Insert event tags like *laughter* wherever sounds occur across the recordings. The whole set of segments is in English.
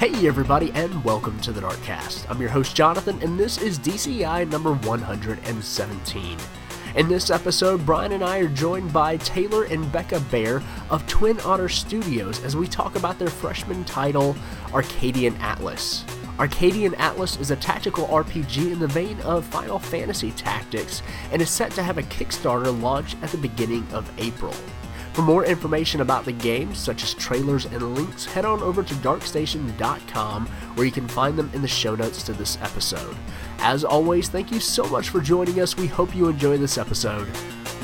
Hey everybody, and welcome to the Darkcast. I'm your host Jonathan, and this is DCI number 117. In this episode, Brian and I are joined by Taylor and Becca Bair of Twin Otter Studios as we talk about their freshman title, Arcadian Atlas. Arcadian Atlas is a tactical RPG in the vein of Final Fantasy Tactics and is set to have a Kickstarter launch at the beginning of April. For more information about the game, such as trailers and links, head on over to darkstation.com where you can find them in the show notes to this episode. As always, thank you so much for joining us. We hope you enjoy this episode.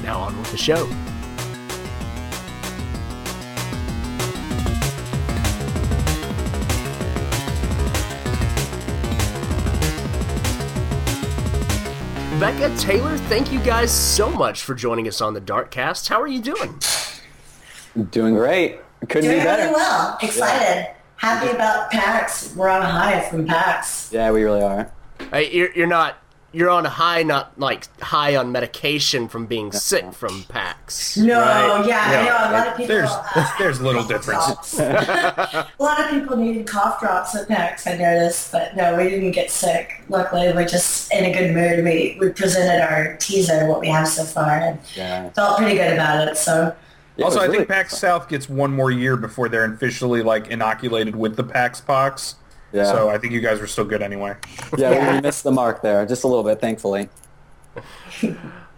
Now on with the show. Becca, Taylor, thank you guys so much for joining us on the Darkcast. How are you doing? Doing great. Couldn't Doing be better. really well. Excited. Happy about PAX. We're on a high from PAX. Yeah, we really are. Hey, you're, you're not you're on a high, not like high on medication from being sick from PAX. No, right? yeah, I know. A lot of people. There's uh, *laughs* there's little cough difference. *laughs* a lot of people needed cough drops at PAX, I noticed, but no, we didn't get sick. Luckily, we're just in a good mood. We we presented our teaser, what we have so far, and Yeah. felt pretty good about it. So Yeah, also, I was think really- PAX South gets one more year before they're officially like inoculated with the PAX pox. Yeah. So I think you guys are still good anyway. Yeah, Yeah. we missed the mark there just a little bit, thankfully. *laughs*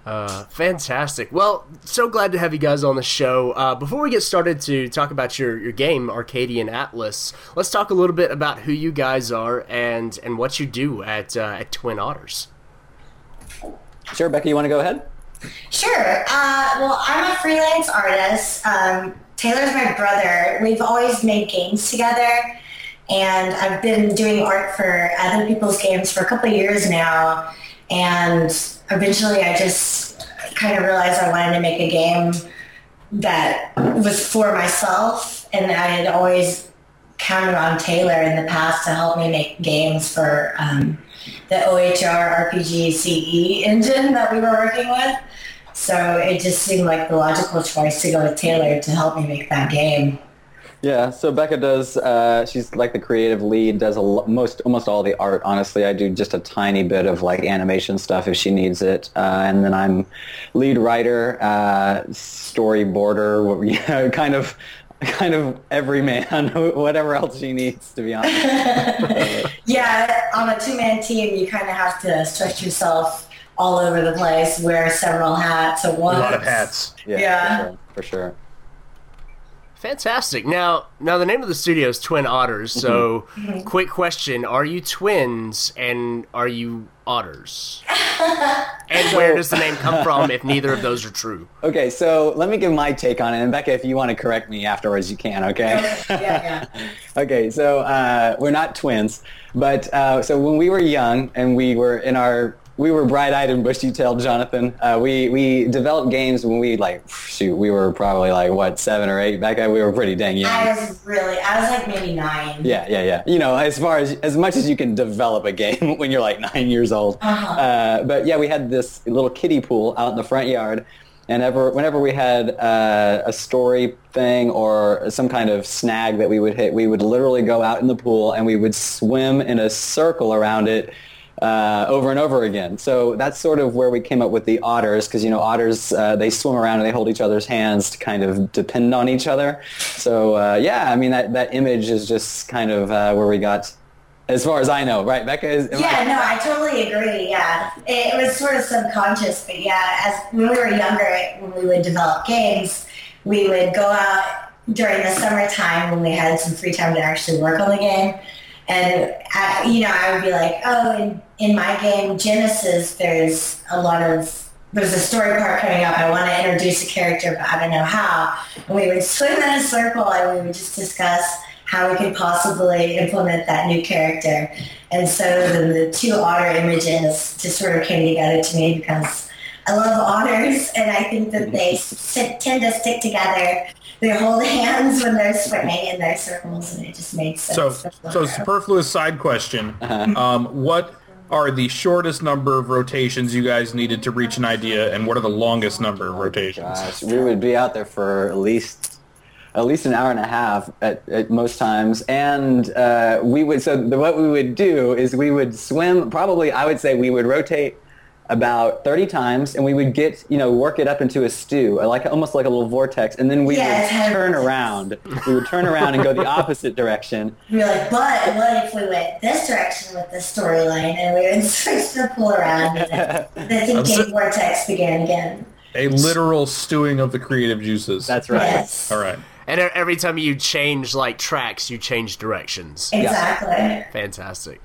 Uh, fantastic. Well, so glad to have you guys on the show. Uh, before we get started to talk about your, your game, Arcadian Atlas, let's talk a little bit about who you guys are and, and what you do at uh, at Twin Otters. Sure, Becky, you want to go ahead? Sure. Uh, well, I'm a freelance artist. Um, Taylor's my brother. We've always made games together, and I've been doing art for other people's games for a couple years now. And eventually, I just kind of realized I wanted to make a game that was for myself, and I had always counted on Taylor in the past to help me make games for um, the OHR RPG CE engine that we were working with. So it just seemed like the logical choice to go with Taylor to help me make that game. Yeah, so Becca does, uh, she's like the creative lead, does a most, almost all the art, honestly. I do just a tiny bit of like animation stuff if she needs it. Uh, and then I'm lead writer, uh, storyboarder, *laughs* kind of, *laughs* kind of every man, *laughs* whatever else she needs, to be honest. *laughs* Yeah, on a two-man team, you kind of have to stretch yourself all over the place, wear several hats at once. A lot of hats. Yeah, Yeah. For, sure, for sure. Fantastic. Now, now the name of the studio is Twin Otters. So, Mm-hmm. quick question: Are you twins and are you otters? *laughs* and where does the name come from if neither of those are true? Okay, so let me give my take on it. And Becca, if you want to correct me afterwards, you can, okay? yeah, yeah. *laughs* okay, so uh, we're not twins, but uh, so when we were young and we were in our, we were bright-eyed and bushy-tailed, Jonathan. Uh, we we developed games when we like, shoot, we were probably like what seven or eight. Becca, we were pretty dang young. I was really, I was like maybe nine. Yeah, yeah, yeah. You know, as far as as much as you can develop a game *laughs* when you're like nine years old. Uh-huh. Uh, but yeah, we had this little kiddie pool out in the front yard, and ever whenever we had uh, a story thing or some kind of snag that we would hit, we would literally go out in the pool and we would swim in a circle around it. Uh, over and over again. So that's sort of where we came up with the otters, because you know otters uh, they swim around and they hold each other's hands to kind of depend on each other. So uh, yeah, I mean that that image is just kind of uh, where we got, as far as I know, right? Becca is. am I- Yeah, no, I totally agree. Yeah, it, was sort of subconscious, but yeah, as when we were younger, when we would develop games, we would go out during the summertime when we had some free time to actually work on the game, and I, you know, I would be like, oh, in, in my game Genesis, there's a lot of there's a story part coming up. I want to introduce a character, but I don't know how. And we would swim in a circle and we would just discuss how we could possibly implement that new character. And so then the two otter images just sort of came together to me because I love otters and I think that they mm-hmm. sit, tend to stick together. They hold hands when they're swimming in their circles and it just makes So, sense. so superfluous side question. Um, what are the shortest number of rotations you guys needed to reach an idea, and what are the longest number of rotations? Gosh, we would be out there for at least at least an hour and a half at, at most times. And uh, we would so the, what we would do is we would swim. Probably, I would say we would rotate about 30 times and we would get, you know, work it up into a stew, like almost like a little vortex. And then we Yes, would turn around. We would turn around and go the opposite direction. *laughs* We're like, but what if we went this direction with the storyline and we would switch the pool around and *laughs* the thinking so- vortex began again. A literal stewing of the creative juices. That's right. Yes. all right. And e- every time you change like tracks, you change directions. Exactly. Fantastic.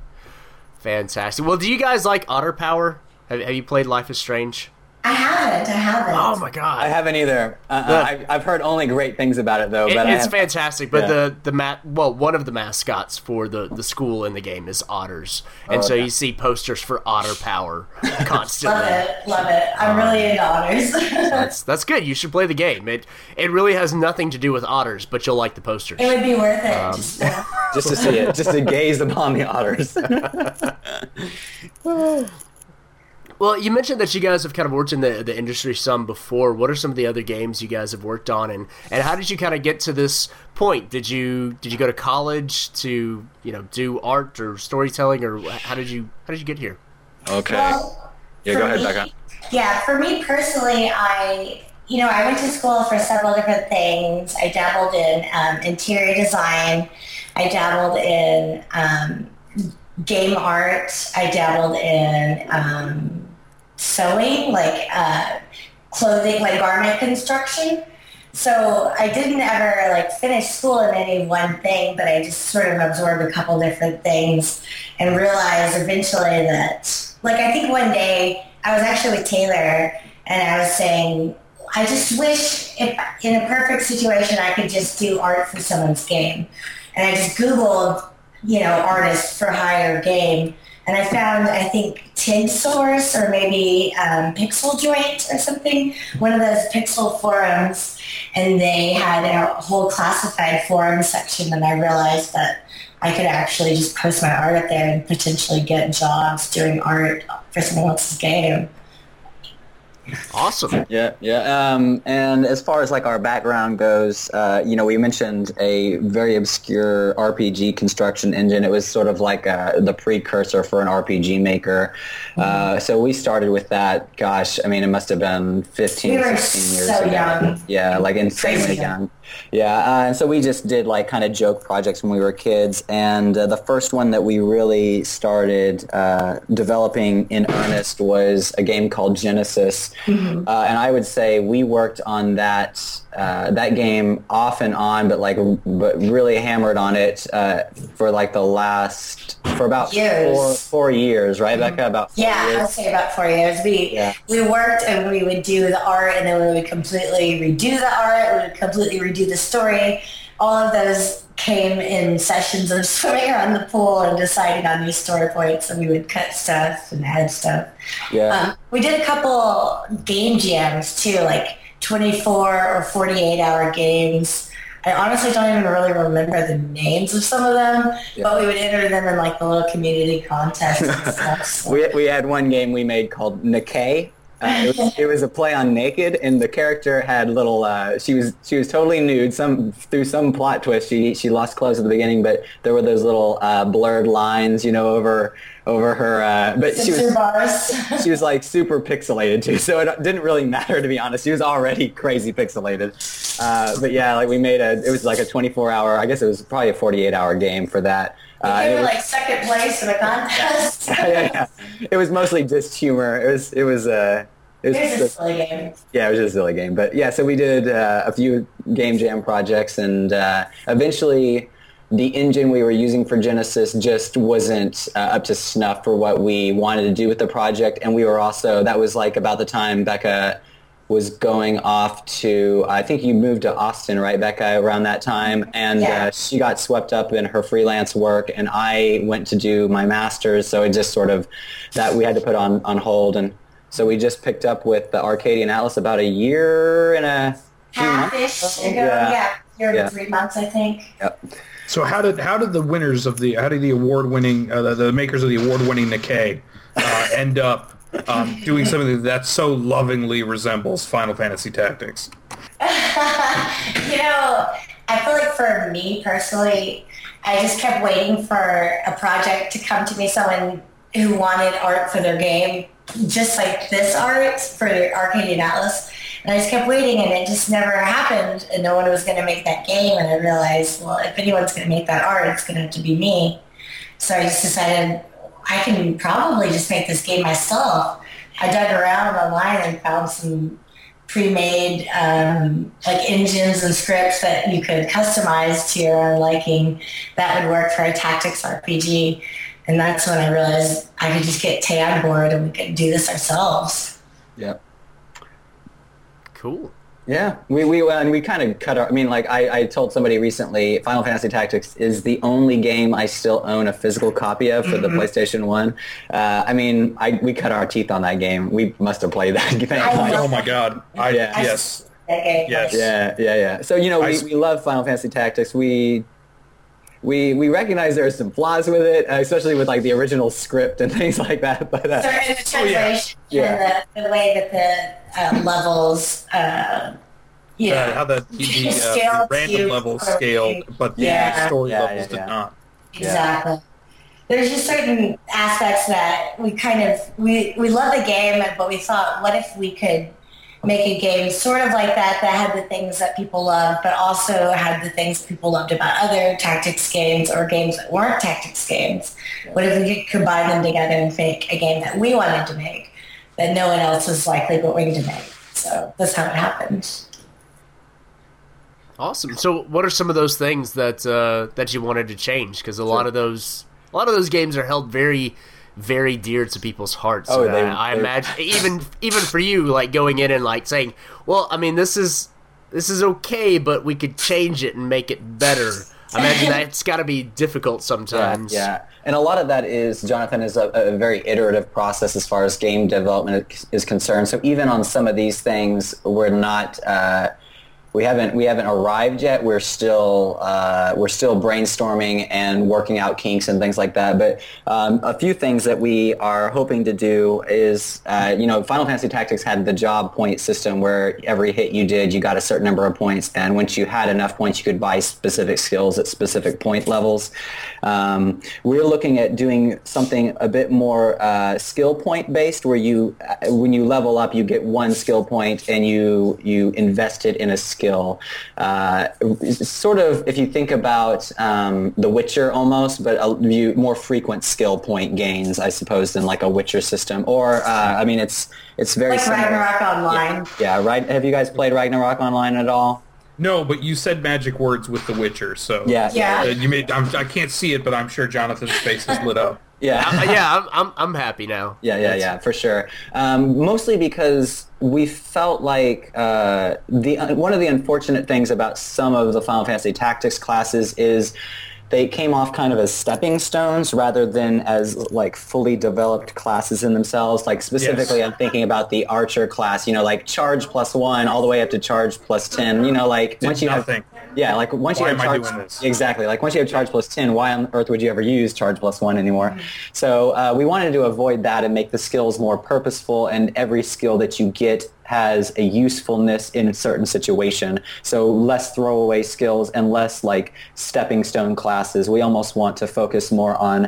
Fantastic. Well, do you guys like Otter Power? Have, have you played Life is Strange? I haven't. I haven't. Oh my god. I haven't either. Uh, Yeah. uh, I've, I've heard only great things about it though. It- But I it's fantastic, but yeah. the the mat well, one of the mascots for the the school in the game is otters, and Oh, so okay. you see posters for Otter Power *laughs* constantly. Love it. Love it. I'm really into otters. That's that's good. You should play the game. It it really has nothing to do with otters, but you'll like the posters. it would be worth it. Um, just, *laughs* just to see it, just to gaze upon the otters. *laughs* Well, you mentioned that you guys have kind of worked in the, the industry some before. What are some of the other games you guys have worked on, and, and how did you kind of get to this point? Did you did you go to college to you know do art or storytelling, or how did you how did you get here? okay. well, Yeah, go ahead, me- Becca. Yeah, for me personally, I you know I went to school for several different things. I dabbled in um, interior design. I dabbled in um, game art. I dabbled in um, sewing, like uh, clothing, like garment construction. So I didn't ever like finish school in any one thing, but I just sort of absorbed a couple different things and realized eventually that, like, I think one day I was actually with Taylor and I was saying, I just wish if in a perfect situation I could just do art for someone's game. And I just Googled, you know, artist for hire game. And I found, I think, TIGSource or maybe um, Pixel Joint or something, one of those Pixel forums. And they had a whole classified forum section. And I realized that I could actually just post my art up there and potentially get jobs doing art for someone else's game. Awesome. Yeah, yeah. Um, and as far as like our background goes, uh, you know, we mentioned a very obscure RPG construction engine. It was sort of like uh, the precursor for an RPG maker. Uh, so we started with that. Gosh, I mean, it must have been 15, We were 16 years so ago. young. Yeah, like insanely Crazy young. Yeah, uh, and so we just did like kind of joke projects when we were kids, and uh, the first one that we really started uh, developing in earnest was a game called Genesis, Mm-hmm. uh, and I would say we worked on that uh, that game off and on, but like but really hammered on it uh, for like the last for about Years. four four years, right, Becca? About four Yeah, years. I'd say about four years. We Yeah. we worked and we would do the art and then we would completely redo the art. We would completely redo the story. All of those came in sessions of *laughs* swimming around the pool and deciding on these story points and we would cut stuff and add stuff. yeah. Um, we did a couple game jams too, like 24 or 48 hour games. I honestly don't even really remember the names of some of them, but we would enter them in like the little community contests and *laughs* stuff. so- We, we had one game we made called Nikkei. Uh, it, was, it was a play on naked, and the character had little. Uh, she was she was totally nude. Some through some plot twist, she she lost clothes at the beginning, but there were those little uh, blurred lines, you know, over over her. Uh, but she was bars. *laughs* she was like super pixelated too, so it didn't really matter to be honest. She was already crazy pixelated. Uh, but yeah, like we made a. It was like a 24 hour. I guess it was probably a 48 hour game for that. Uh, it was- like second place in a contest. yeah, yeah. It was mostly just humor. It was it was uh it was Here's a silly game. yeah, it was just a silly game. But yeah, so we did uh, a few game jam projects, and uh, eventually the engine we were using for Genesis just wasn't uh, up to snuff for what we wanted to do with the project. And we were also that was like about the time Becca was going off to I think you moved to Austin, right, Becca, around that time, and Yeah. uh, she got swept up in her freelance work, and I went to do my master's, so it just sort of that we had to put on on hold and. So we just picked up with the Arcadian Atlas about a year and a. Half-ish ago. Yeah. Yeah. Year Yeah. to three months, I think. Yep. So how did how did the winners of the how did the award winning uh, the, the makers of the award winning Nikkei uh, end up um, doing something that so lovingly resembles Final Fantasy Tactics? *laughs* you know, I feel like for me personally, I just kept waiting for a project to come to me, someone who wanted art for their game, just like this art for Arcadian Atlas. And I just kept waiting and it just never happened and no one was going to make that game. And I realized, well, if anyone's going to make that art, it's going to have to be me. So I just decided I can probably just make this game myself. I dug around online and found some pre-made um, like engines and scripts that you could customize to your own liking that would work for a tactics RPG. And that's when I realized I could just get Tay on board and we could do this ourselves. Yeah. Cool. Yeah, we we and we kind of cut our. I mean, like I, I told somebody recently, Final Fantasy Tactics is the only game I still own a physical copy of for the Mm-hmm. PlayStation One. Uh, I mean, I we cut our teeth on that game. We must have played that *laughs* thing. I Oh my god. I, Yeah. Yes. Yes. Yeah, yeah, yeah. So you know, we, s- we love Final Fantasy Tactics. We we we recognize there are some flaws with it, uh, especially with like the original script and *laughs* things like that. But uh, So in the Oh, yeah. Yeah. the, the way that the uh, levels, uh, you know, Uh, how the, the, the, uh, *laughs* the random levels scaled, but the Yeah. story Yeah, levels yeah, did yeah. not. Exactly. There's just certain aspects that we kind of we we love the game, but we thought, what if we could make a game sort of like that that had the things that people loved, but also had the things people loved about other tactics games or games that weren't tactics games. What if we could combine them together and make a game that we wanted to make that no one else was likely going to make? So that's how it happened. Awesome. So, what are some of those things that uh, that you wanted to change? Because a lot of those, a lot of those games are held very, very dear to people's hearts. Oh, they- I, I imagine *laughs* even even for you, like going in and like saying, "Well, I mean, this is this is okay, but we could change it and make it better." I *laughs* imagine that's got to be difficult sometimes. yeah, and a lot of that is Jonathan is a, a very iterative process as far as game development is- is concerned. So even on some of these things, we're not. Uh, we haven't we haven't arrived yet. We're still uh, we're still brainstorming and working out kinks and things like that. But um, a few things that we are hoping to do is uh, you know Final Fantasy Tactics had the job point system where every hit you did you got a certain number of points, and once you had enough points, you could buy specific skills at specific point levels. Um, we're looking at doing something a bit more uh, skill point based, where you uh, when you level up, you get one skill point and you you invest it in a skill. Uh, sort of if you think about um, The Witcher almost, but a you, more frequent skill point gains, I suppose, than like a Witcher system. Or uh, I mean, it's it's very Like similar. Ragnarok Online. Yeah, right. Have you guys played Ragnarok Online at all? No, but you said magic words with The Witcher, so Yeah, Yeah. Uh, you made. I'm, I can't see it, but I'm sure Jonathan's face is lit up. Yeah. Uh, yeah, I'm, I'm I'm happy now. *laughs* Yeah, yeah, yeah, for sure. Um, mostly because we felt like uh, the uh, one of the unfortunate things about some of the Final Fantasy Tactics classes is they came off kind of as stepping stones rather than as like fully developed classes in themselves. Like specifically, Yes. I'm thinking about the Archer class. You know, like charge plus one all the way up to charge plus ten. You know, like once you have yeah, like once Why you have charge, exactly, like once you have charge plus ten, why on earth would you ever use charge plus one anymore? So uh, we wanted to avoid that and make the skills more purposeful, and every skill that you get has a usefulness in a certain situation. So less throwaway skills and less like stepping stone classes. We almost want to focus more on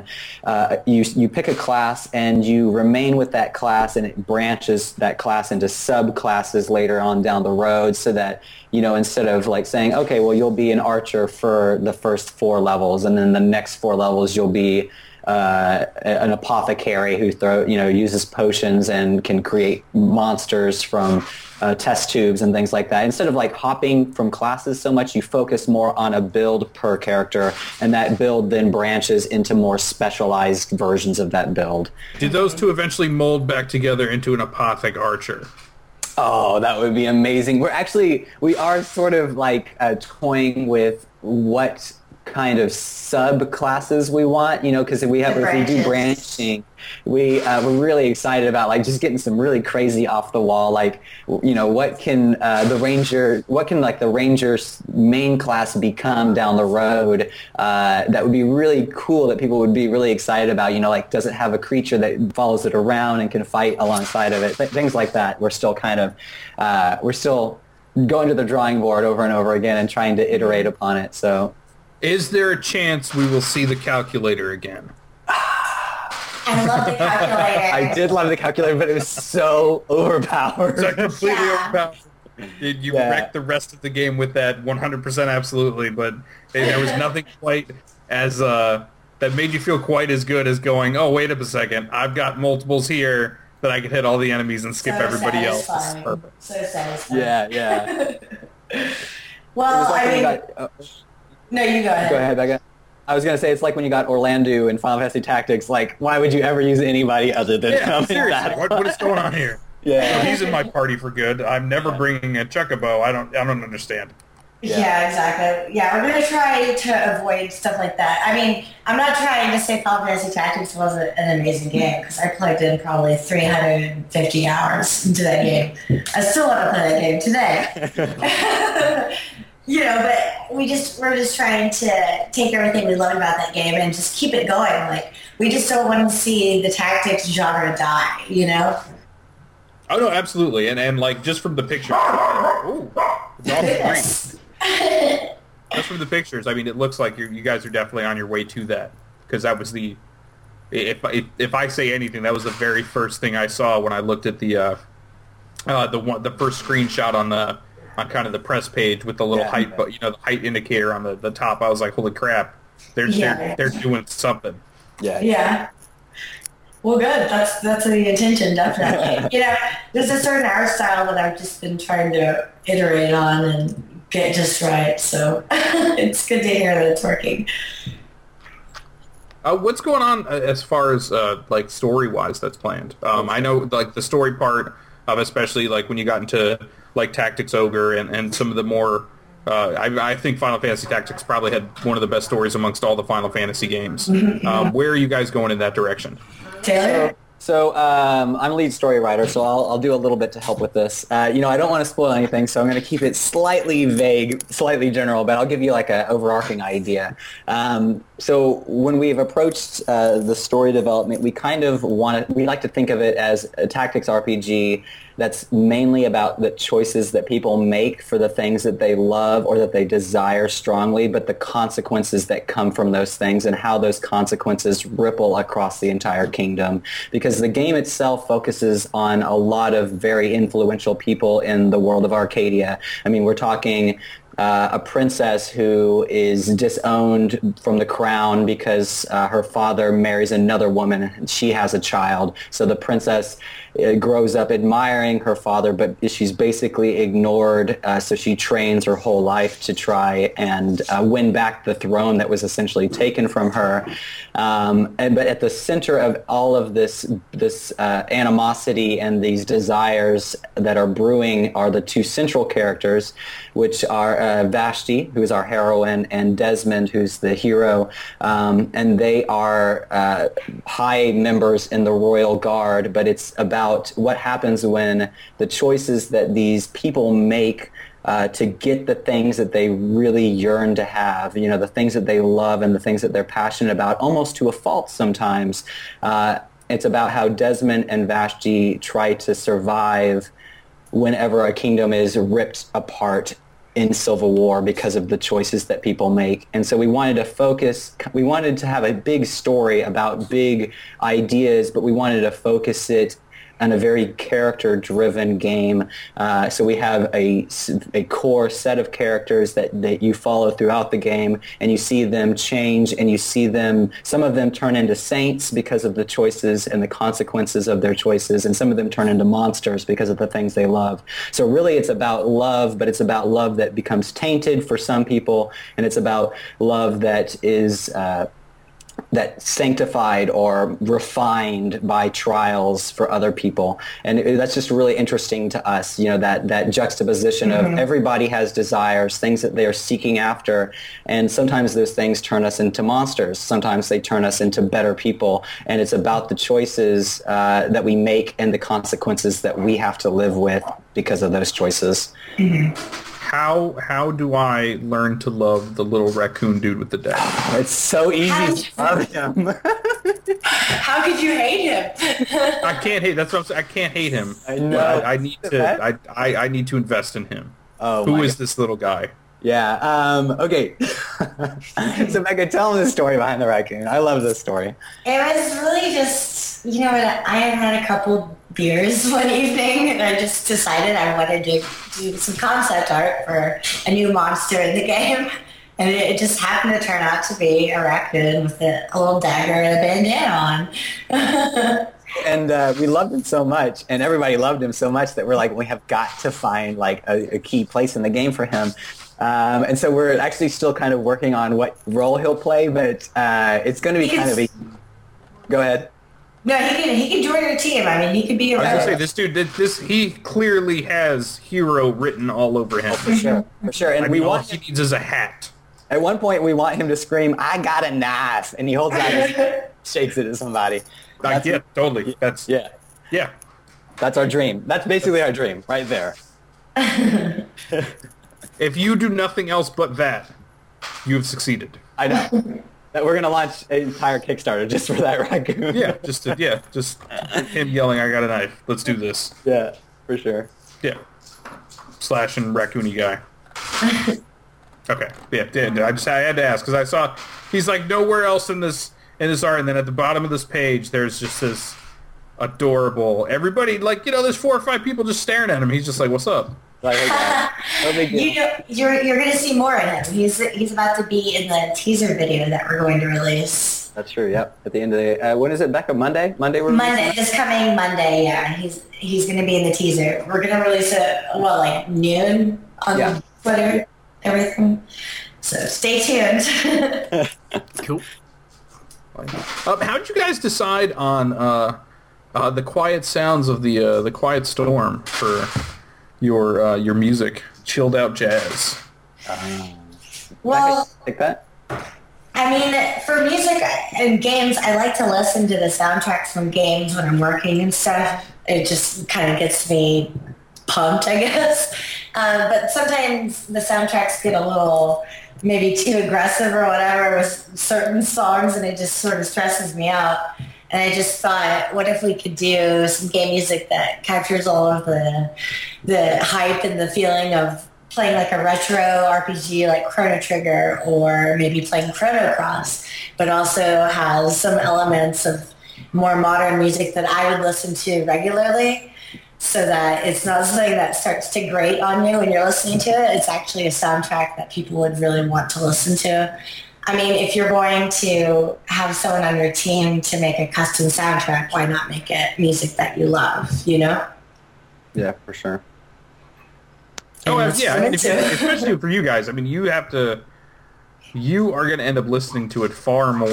uh, you. You pick a class and you remain with that class, and it branches that class into subclasses later on down the road, so that you know instead of like saying, okay, well you'll be an archer for the first four levels, and then the next four levels you'll be uh, an apothecary who throw you know uses potions and can create monsters from uh, test tubes and things like that. Instead of like hopping from classes so much, you focus more on a build per character, and that build then branches into more specialized versions of that build. Did those two eventually mold back together into an apothec archer? Oh, that would be amazing. We're actually we are sort of like uh, toying with what kind of subclasses we want, you know, because if we have if we do branching, we uh, we're really excited about like just getting some really crazy off the wall, like you know, what can uh, the ranger, what can like the ranger's main class become down the road? Uh, that would be really cool. That people would be really excited about. You know, like does it have a creature that follows it around and can fight alongside of it? Th- things like that. We're still kind of uh, we're still going to the drawing board over and over again and trying to iterate upon it. So Is there a chance we will see the calculator again? *sighs* I love the calculator. I did love the calculator, but it was so *laughs* overpowered. It's like completely Yeah. overpowered. You, you Yeah. wrecked the rest of the game with that 100% absolutely, but there was nothing quite as uh, that made you feel quite as good as going, oh, wait up a second, I've got multiples here that I could hit all the enemies and skip so everybody else. Perfect. So satisfying. yeah, yeah. *laughs* Well, like I mean, got, uh, no, you go ahead. go ahead, Becca. I was gonna say it's like when you got Orlandeau in Final Fantasy Tactics. Like, why would you ever use anybody other than Yeah, him? seriously, that? what, what is going on here? *laughs* Yeah, So Yeah, he's in my party for good. I'm never bringing a Chocobo. I don't. I don't understand. Yeah. Yeah. exactly. Yeah, we're gonna try to avoid stuff like that. I mean, I'm not trying to say Final Fantasy Tactics wasn't an amazing game because I plugged in probably 350 hours into that game. I still want to play that game today. *laughs* *laughs* you know, but we just we're just trying to take everything we love about that game and just keep it going. Like we just don't want to see the tactics genre die. You know. Oh no, absolutely, and and like just from the picture. Ooh, it's screen. *laughs* Goodness. Just from the pictures, I mean, it looks like you guys are definitely on your way to that because that was the. If, if if I say anything, that was the very first thing I saw when I looked at the uh, uh, the one the first screenshot on the on kind of the press page with the little Yeah. height, but you know the height indicator on the, the top. I was like, holy crap, they're Yeah. they're, they're doing something. yeah, Yeah. Well, good. That's that's the intention, definitely. *laughs* you know, there's a certain art style that I've just been trying to iterate on and get just right. So *laughs* it's good to hear that it's working. Uh, what's going on uh, as far as uh, like story wise that's planned? Um, I know like the story part of especially like when you got into like Tactics Ogre and, and some of the more. Uh, I, I think Final Fantasy Tactics probably had one of the best stories amongst all the Final Fantasy games. *laughs* Um, where are you guys going in that direction? Taylor. So um, I'm a lead story writer, so I'll, I'll do a little bit to help with this. Uh, you know, I don't want to spoil anything, so I'm going to keep it slightly vague, slightly general, but I'll give you like an overarching idea. Um, so when we've approached uh, the story development, we kind of want to, we like to think of it as a tactics RPG that's mainly about the choices that people make for the things that they love or that they desire strongly, but the consequences that come from those things and how those consequences ripple across the entire kingdom. Because the game itself focuses on a lot of very influential people in the world of Arcadia. I mean, we're talking uh, a princess who is disowned from the crown because uh, her father marries another woman and she has a child. So the princess grows up admiring her father, but she's basically ignored. Uh, so she trains her whole life to try and uh, win back the throne that was essentially taken from her. Um, and, but at the center of all of this, this uh, animosity and these desires that are brewing are the two central characters, which are uh, Vashti, who is our heroine, and Desmond, who's the hero. Um, and they are uh, high members in the royal guard, but it's about what happens when the choices that these people make uh, to get the things that they really yearn to have, you know, the things that they love and the things that they're passionate about, almost to a fault sometimes. Uh, it's about how Desmond and Vashti try to survive whenever a kingdom is ripped apart in Civil War because of the choices that people make. And so we wanted to focus, we wanted to have a big story about big ideas, but we wanted to focus it on a very character-driven game. Uh, so we have a, a core set of characters that, that you follow throughout the game, and you see them change, and you see them, some of them turn into saints because of the choices and the consequences of their choices, and some of them turn into monsters because of the things they love. So really it's about love, but it's about love that becomes tainted for some people, and it's about love that is... Uh, that sanctified or refined by trials for other people. And it, that's just really interesting to us you know that that juxtaposition of everybody has desires things that they are seeking after. And sometimes those things turn us into monsters. Sometimes they turn us into better people. And it's about the choices uh, that we make and the consequences that we have to live with because of those choices How how do I learn to love the little raccoon dude with the dad? it's so easy to love *laughs* him How could you hate him? I can't hate. That's what I'm saying. I can't hate him. I know. But I need to. I, I I need to invest in him. Oh, Who my is this little guy? Yeah. Um, okay. *laughs* so Becca, tell them the story behind the raccoon. I love this story. It was really just, you know, what, I had had a couple beers *laughs* one evening and I just decided I wanted to do some concept art for a new monster in the *laughs* game. And it just happened to turn out to be a raccoon with a, a little dagger and a bandana on. *laughs* And uh, we loved him so much, and everybody loved him so much that we're like, we have got to find like a, a key place in the game for him. Um, and so we're actually still kind of working on what role he'll play, but uh, it's going to be kind of a. Go ahead. No, he can, he can join your team. I mean, he could be a I was gonna say this dude. did This he clearly has hero written all over him. For sure, for sure. And I we mean, all want he needs is a hat. at one point we want him to scream, "I got a knife," and he holds out his *laughs* shakes it at somebody. Like, That's- yeah, totally. That's yeah. Yeah, yeah. that's our dream. That's basically our dream right there. *laughs* If you do nothing else but that, you have succeeded. I know. *laughs* that we're gonna launch an entire Kickstarter *laughs* just for that raccoon. Yeah, just to, yeah, just him yelling, "I got a knife. Let's do this." yeah, for sure. Yeah, slashing raccoony guy. *laughs* Okay, yeah, did I just I had to ask because I saw he's like nowhere else in this in this art, and then at the bottom of this page, there's just this adorable. Everybody like you know, there's four or five people just staring at him. He's just like, "What's up?" Like, okay, no big *laughs* deal. You know, you're you're going to see more of him. He's he's about to be in the teaser video that we're going to release. That's true. Yep. At the end of the uh, when is it, Becca? Monday. Monday. We're Monday, releasing this coming Monday. Yeah, he's he's going to be in the teaser. We're going to release it well, like noon on Yeah. Twitter, everything. So stay tuned. *laughs* Cool. Uh, how did you guys decide on uh, uh, the quiet sounds of the uh, the quiet storm for your uh, your music, chilled out jazz? well, Like that. I mean, for music and games, I like to listen to the soundtracks from games when I'm working and stuff. It just kind of gets me pumped, I *laughs* guess. Uh, but sometimes the soundtracks get a little maybe too aggressive or whatever with certain songs, and it just sort of stresses me out. And I just thought, what if we could do some game music that captures all of the the hype and the feeling of playing like a retro RPG like Chrono Trigger or maybe playing Chrono Cross, but also has some elements of more modern music that I would listen to regularly so that it's not something that starts to grate on you when you're listening to it. It's actually a soundtrack that people would really want to listen to. I mean, if you're going to have someone on your team to make a custom soundtrack, why not make it music that you love, you know? Yeah, for sure. Oh, And uh, yeah, I mean, if especially for you guys. I mean, you have to. You are going to end up listening to it far more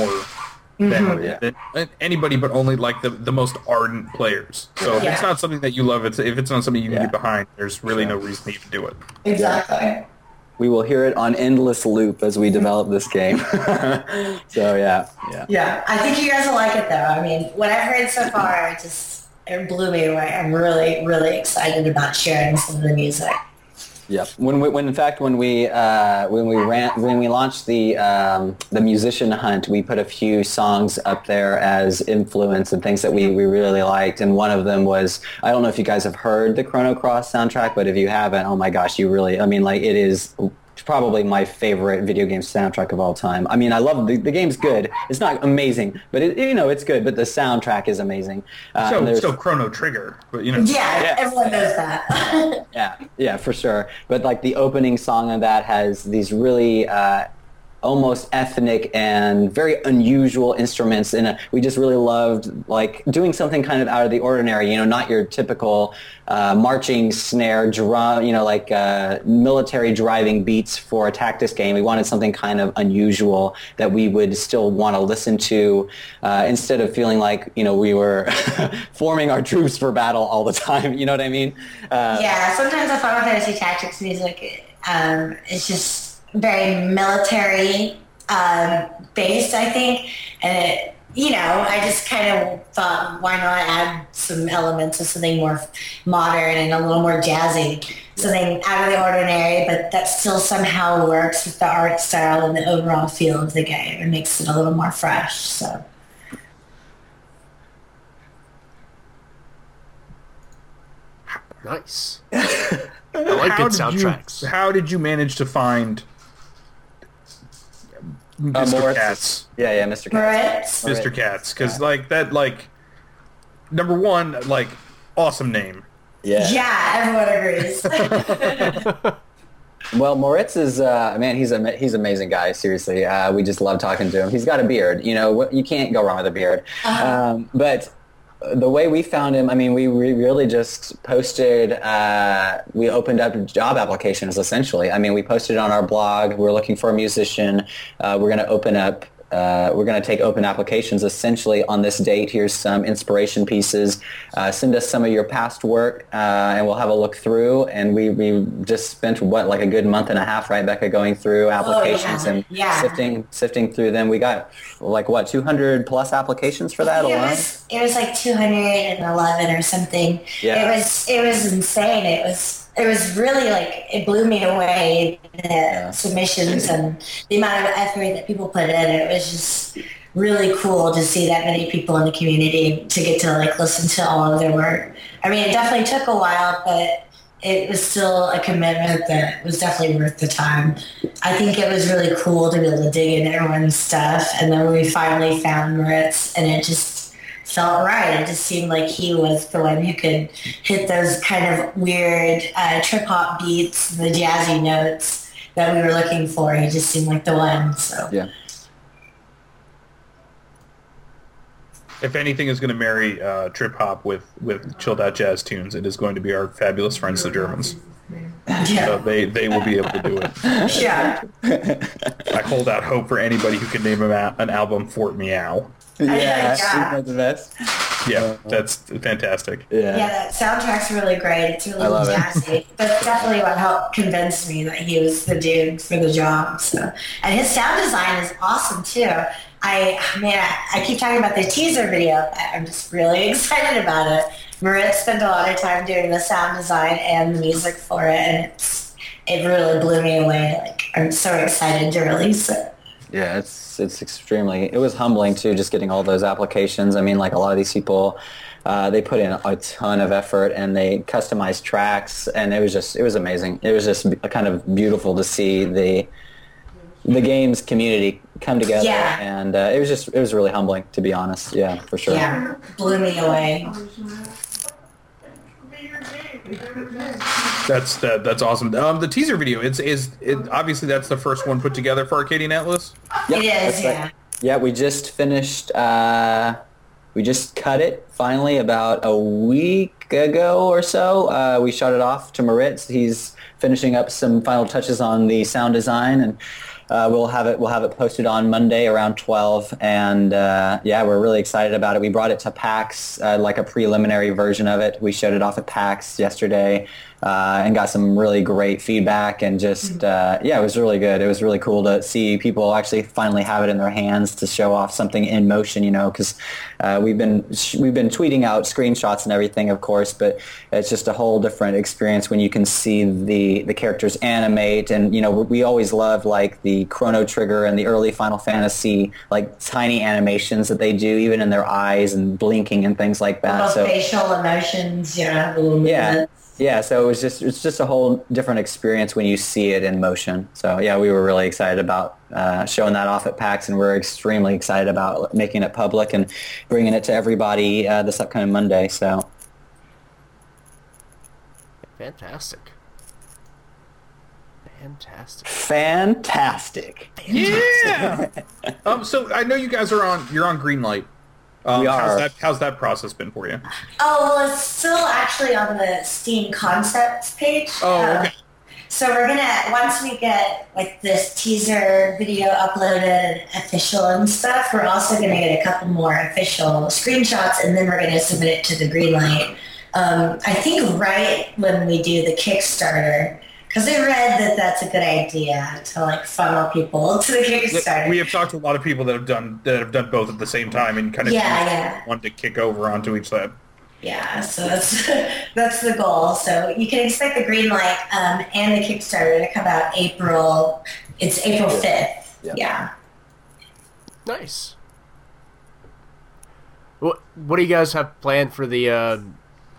than, Yeah. than anybody, but only like the, the most ardent players. So if Yeah. it's not something that you love, it's if it's not something you can Yeah. get behind, there's really Sure. no reason to even do it. Exactly. We will hear it on endless loop as we develop this game. *laughs* so yeah, yeah. Yeah, I think you guys will like it though. I mean, what I've heard so far, just it blew me away. I'm really, really excited about sharing some of the music. Yep. When we, when in fact when we uh, when we ran when we launched the um, the musician hunt, we put a few songs up there as influence and things that we, we really liked. And one of them was I don't know if you guys have heard the Chrono Cross soundtrack, but if you haven't, oh my gosh, you really I mean like it is probably my favorite video game soundtrack of all time. I mean, I love the, the game's good. It's not amazing, but it, you know it's good. But the soundtrack is amazing. Uh, and So Chrono Trigger, but you know. Yeah, Yeah. everyone knows that. *laughs* Yeah, yeah, for sure. But like the opening song of that has these really uh, almost ethnic and very unusual instruments, and we just really loved like doing something kind of out of the ordinary. You know, not your typical uh, marching snare drum. You know, like uh, military driving beats for a tactics game. We wanted something kind of unusual that we would still want to listen to uh, instead of feeling like you know we were *laughs* forming our troops for battle all the time. You know what I mean? Uh, yeah, sometimes the Final Fantasy Tactics music um, is just very military um, based, I think, and it, you know, I just kind of thought, why not add some elements of something more modern and a little more jazzy, something out of the ordinary, but that still somehow works with the art style and the overall feel of the game and makes it a little more fresh. So. Nice. *laughs* I like how good soundtracks. You, how did you manage to find Mr. Moritz. Katz? Yeah, yeah, Mr. Katz. Moritz. Mr. Katz, because like that, like number one, like awesome name. Yeah. Yeah, everyone agrees. *laughs* *laughs* Well, Moritz is uh, man. He's a he's an amazing guy. Seriously, uh, we just love talking to him. He's got a beard. You know, you can't go wrong with a beard. Um, but the way we found him, I mean, we re- really just posted. Uh, we opened up job applications essentially. I mean, we posted on our blog. We're looking for a musician. Uh, we're going to open up. Uh, we're going to take open applications essentially on this date. Here's some inspiration pieces. Uh, send us some of your past work, uh, and we'll have a look through. And we, we just spent what like a good month and a half, right, Becca, going through applications and Yeah. sifting sifting through them. We got like what 200 plus applications for that it alone. was it was like 211 or something. Yeah. It was it was insane. It was it was really like it blew me away the submissions and the amount of effort that people put in. It was just really cool to see that many people in the community to get to like listen to all of their work. I mean, it definitely took a while, but it was still a commitment that was definitely worth the time. I think it was really cool to be able to dig into everyone's stuff, and then we finally found Moritz, and it just felt right. It just seemed like he was the one who could hit those kind of weird uh, trip hop beats, the jazzy notes that we were looking for. He just seemed like the one. So Yeah. If anything is going to marry uh, trip hop with with chilled out jazz tunes, it is going to be our fabulous friends the Germans. So yeah, they they will be able to do it. yeah. I hold out hope for anybody who can name a an album Fort Meow. Yeah, yeah. that's the best. Yeah, that's fantastic. Yeah. Yeah, that soundtrack's really great. It's really I love it. jazzy. That's definitely what helped convince me that he was the dude for the job. So, and his sound design is awesome too. I man, I, I keep talking about the teaser video. I'm just really *laughs* excited about it. Moritz spent a lot of time doing the sound design and the music for it, and it's it really blew me away. Like I'm so excited to release it. Yeah, it's it's extremely. It was humbling too, just getting all those applications. I mean, like a lot of these people, uh, they put in a ton of effort and they customized tracks, and it was just it was amazing. It was just kind of beautiful to see the the games community come together, Yeah. and uh, it was just it was really humbling to be honest. Yeah, for sure. Yeah, blew me away. That's that, that's awesome. Um, the teaser video, it's is it, obviously that's the first one put together for Arcadian Atlas. Yep, It is, yeah. right. Yeah, we just finished. Uh, we just cut it finally about a week ago or so. Uh, we shot it off to Moritz. He's finishing up some final touches on the sound design, and uh, we'll have it. We'll have it posted on Monday around twelve. And uh, yeah, we're really excited about it. We brought it to PAX, uh, like a preliminary version of it. We showed it off at PAX yesterday. Uh, and got some really great feedback and just uh, yeah, it was really good. It was really cool to see people actually finally have it in their hands to show off something in motion. You know, because uh, we've been we've been tweeting out screenshots and everything, of course, but it's just a whole different experience when you can see the the characters animate. And you know, we always loved like the Chrono Trigger and the early Final Fantasy like tiny animations that they do, even in their eyes and blinking and things like that. So facial emotions, you know, little yeah. Yeah so it was just it's just a whole different experience when you see it in motion so yeah we were really excited about uh, showing that off at pax and we're extremely excited about making it public and bringing it to everybody uh, this upcoming monday so Fantastic. Fantastic. fantastic Yeah. *laughs* um. So I know you guys are on. You're on Greenlight. Um, We How's that? How's that process been for you? Oh, well, it's still actually on the Steam concepts page. Oh, Uh, okay. So we're gonna once we get like this teaser video uploaded official and stuff, we're also gonna get a couple more official screenshots, and then we're gonna submit it to the Greenlight. Um, I think right when we do the Kickstarter, because I read that that's a good idea to like funnel people *laughs* to the Kickstarter. We have talked to a lot of people that have done that have done both at the same time and kind of Yeah, yeah. want to kick over onto each side. Yeah, so that's *laughs* that's the goal. So you can expect the green light um, and the Kickstarter to come out April. It's April fifth. Yeah. Yeah. Nice. What What do you guys have planned for the uh,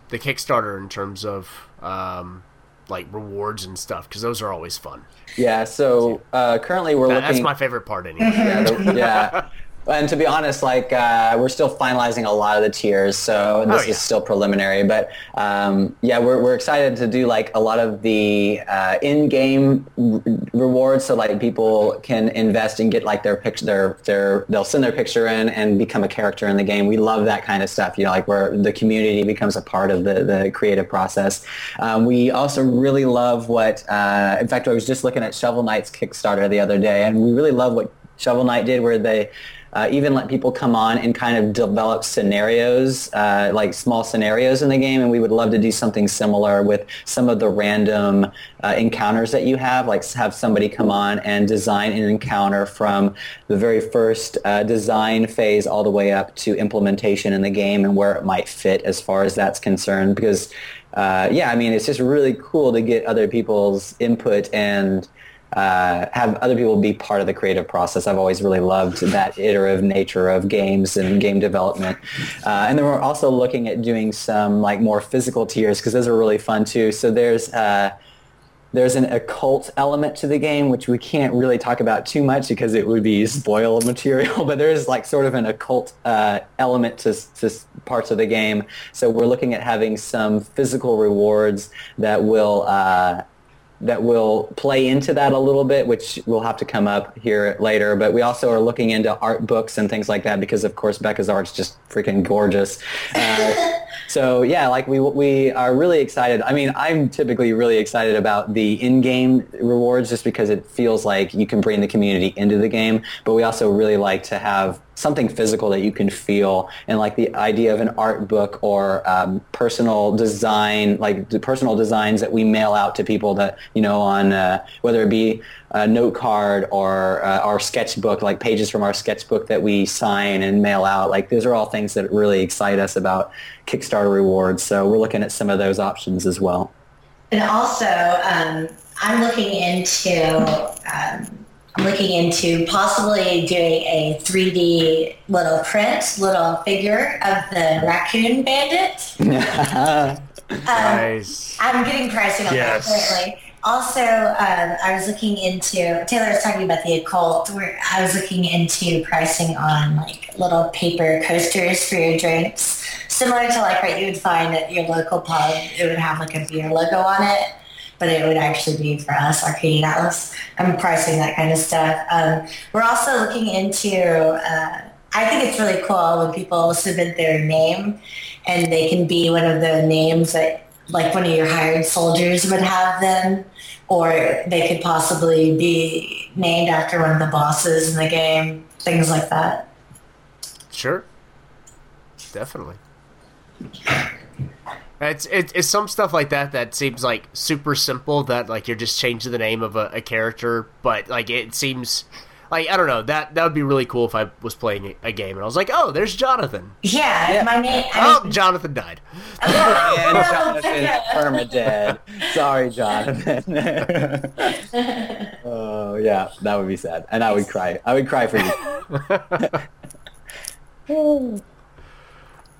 the Kickstarter in terms of um, like rewards and stuff because those are always fun. Yeah. So uh, currently we're That- looking. that's my favorite part anyway. yeah, the- yeah. *laughs* And to be honest, like uh, we're still finalizing a lot of the tiers, so this Oh, yeah. is still preliminary. But um, yeah, we're we're excited to do like a lot of the uh, in-game r- rewards, so like people can invest and get like their picture, their their they'll send their picture in and become a character in the game. We love that kind of stuff, you know, like where the community becomes a part of the the creative process. Um, we also really love what, uh, in fact, I was just looking at Shovel Knight's Kickstarter the other day, and we really love what Shovel Knight did where they uh, even let people come on and kind of develop scenarios, uh, like small scenarios in the game, and we would love to do something similar with some of the random uh, encounters that you have, like have somebody come on and design an encounter from the very first uh, design phase all the way up to implementation in the game and where it might fit as far as that's concerned. Because, uh, yeah, I mean, it's just really cool to get other people's input and uh, have other people be part of the creative process. I've always really loved that *laughs* iterative nature of games and game development. Uh, and then we're also looking at doing some like more physical tiers because those are really fun too. So there's uh, there's an occult element to the game which we can't really talk about too much because it would be spoil *laughs* material. But there is like sort of an occult uh, element to, to parts of the game. So we're looking at having some physical rewards that will. Uh, that will play into that a little bit, which will have to come up here later. But we also are looking into art books and things like that because, of course, Becca's art's just freaking gorgeous. Uh, *laughs* so yeah, like we we are really excited. I mean, I'm typically really excited about the in-game rewards just because it feels like you can bring the community into the game. But we also really like to have something physical that you can feel and like the idea of an art book or um, personal design like the personal designs that we mail out to people that you know on uh, whether it be a note card or uh, our sketchbook like pages from our sketchbook that we sign and mail out. Like those are all things that really excite us about kickstarter rewards. So we're looking at some of those options as well. And also, um, I'm looking into um, looking into possibly doing a 3D little print, little figure of the raccoon bandit. *laughs* Um, Nice. I'm getting pricing on Yes. that currently. Also, um, I was looking into Taylor was talking about the occult. Where I was looking into pricing on like little paper coasters for your drinks, similar to like what you would find at your local pub. It would have like a beer logo on it, but it would actually be for us, Arcadian Atlas. I'm pricing that kind of stuff. Um, we're also looking into. Uh, I think it's really cool when people submit their name and they can be one of the names that like one of your hired soldiers would have them or they could possibly be named after one of the bosses in the game things like that Sure. Definitely. It's, it's it's some stuff like that that seems like super simple that like you're just changing the name of a, a character, but like it seems like I don't know that that would be really cool if I was playing a game and I was like, oh, there's Jonathan. yeah, Yeah. my name Oh, I Jonathan died. and No, jonathan permadead sorry jonathan *laughs* oh yeah that would be sad and i would cry i would cry for you *laughs*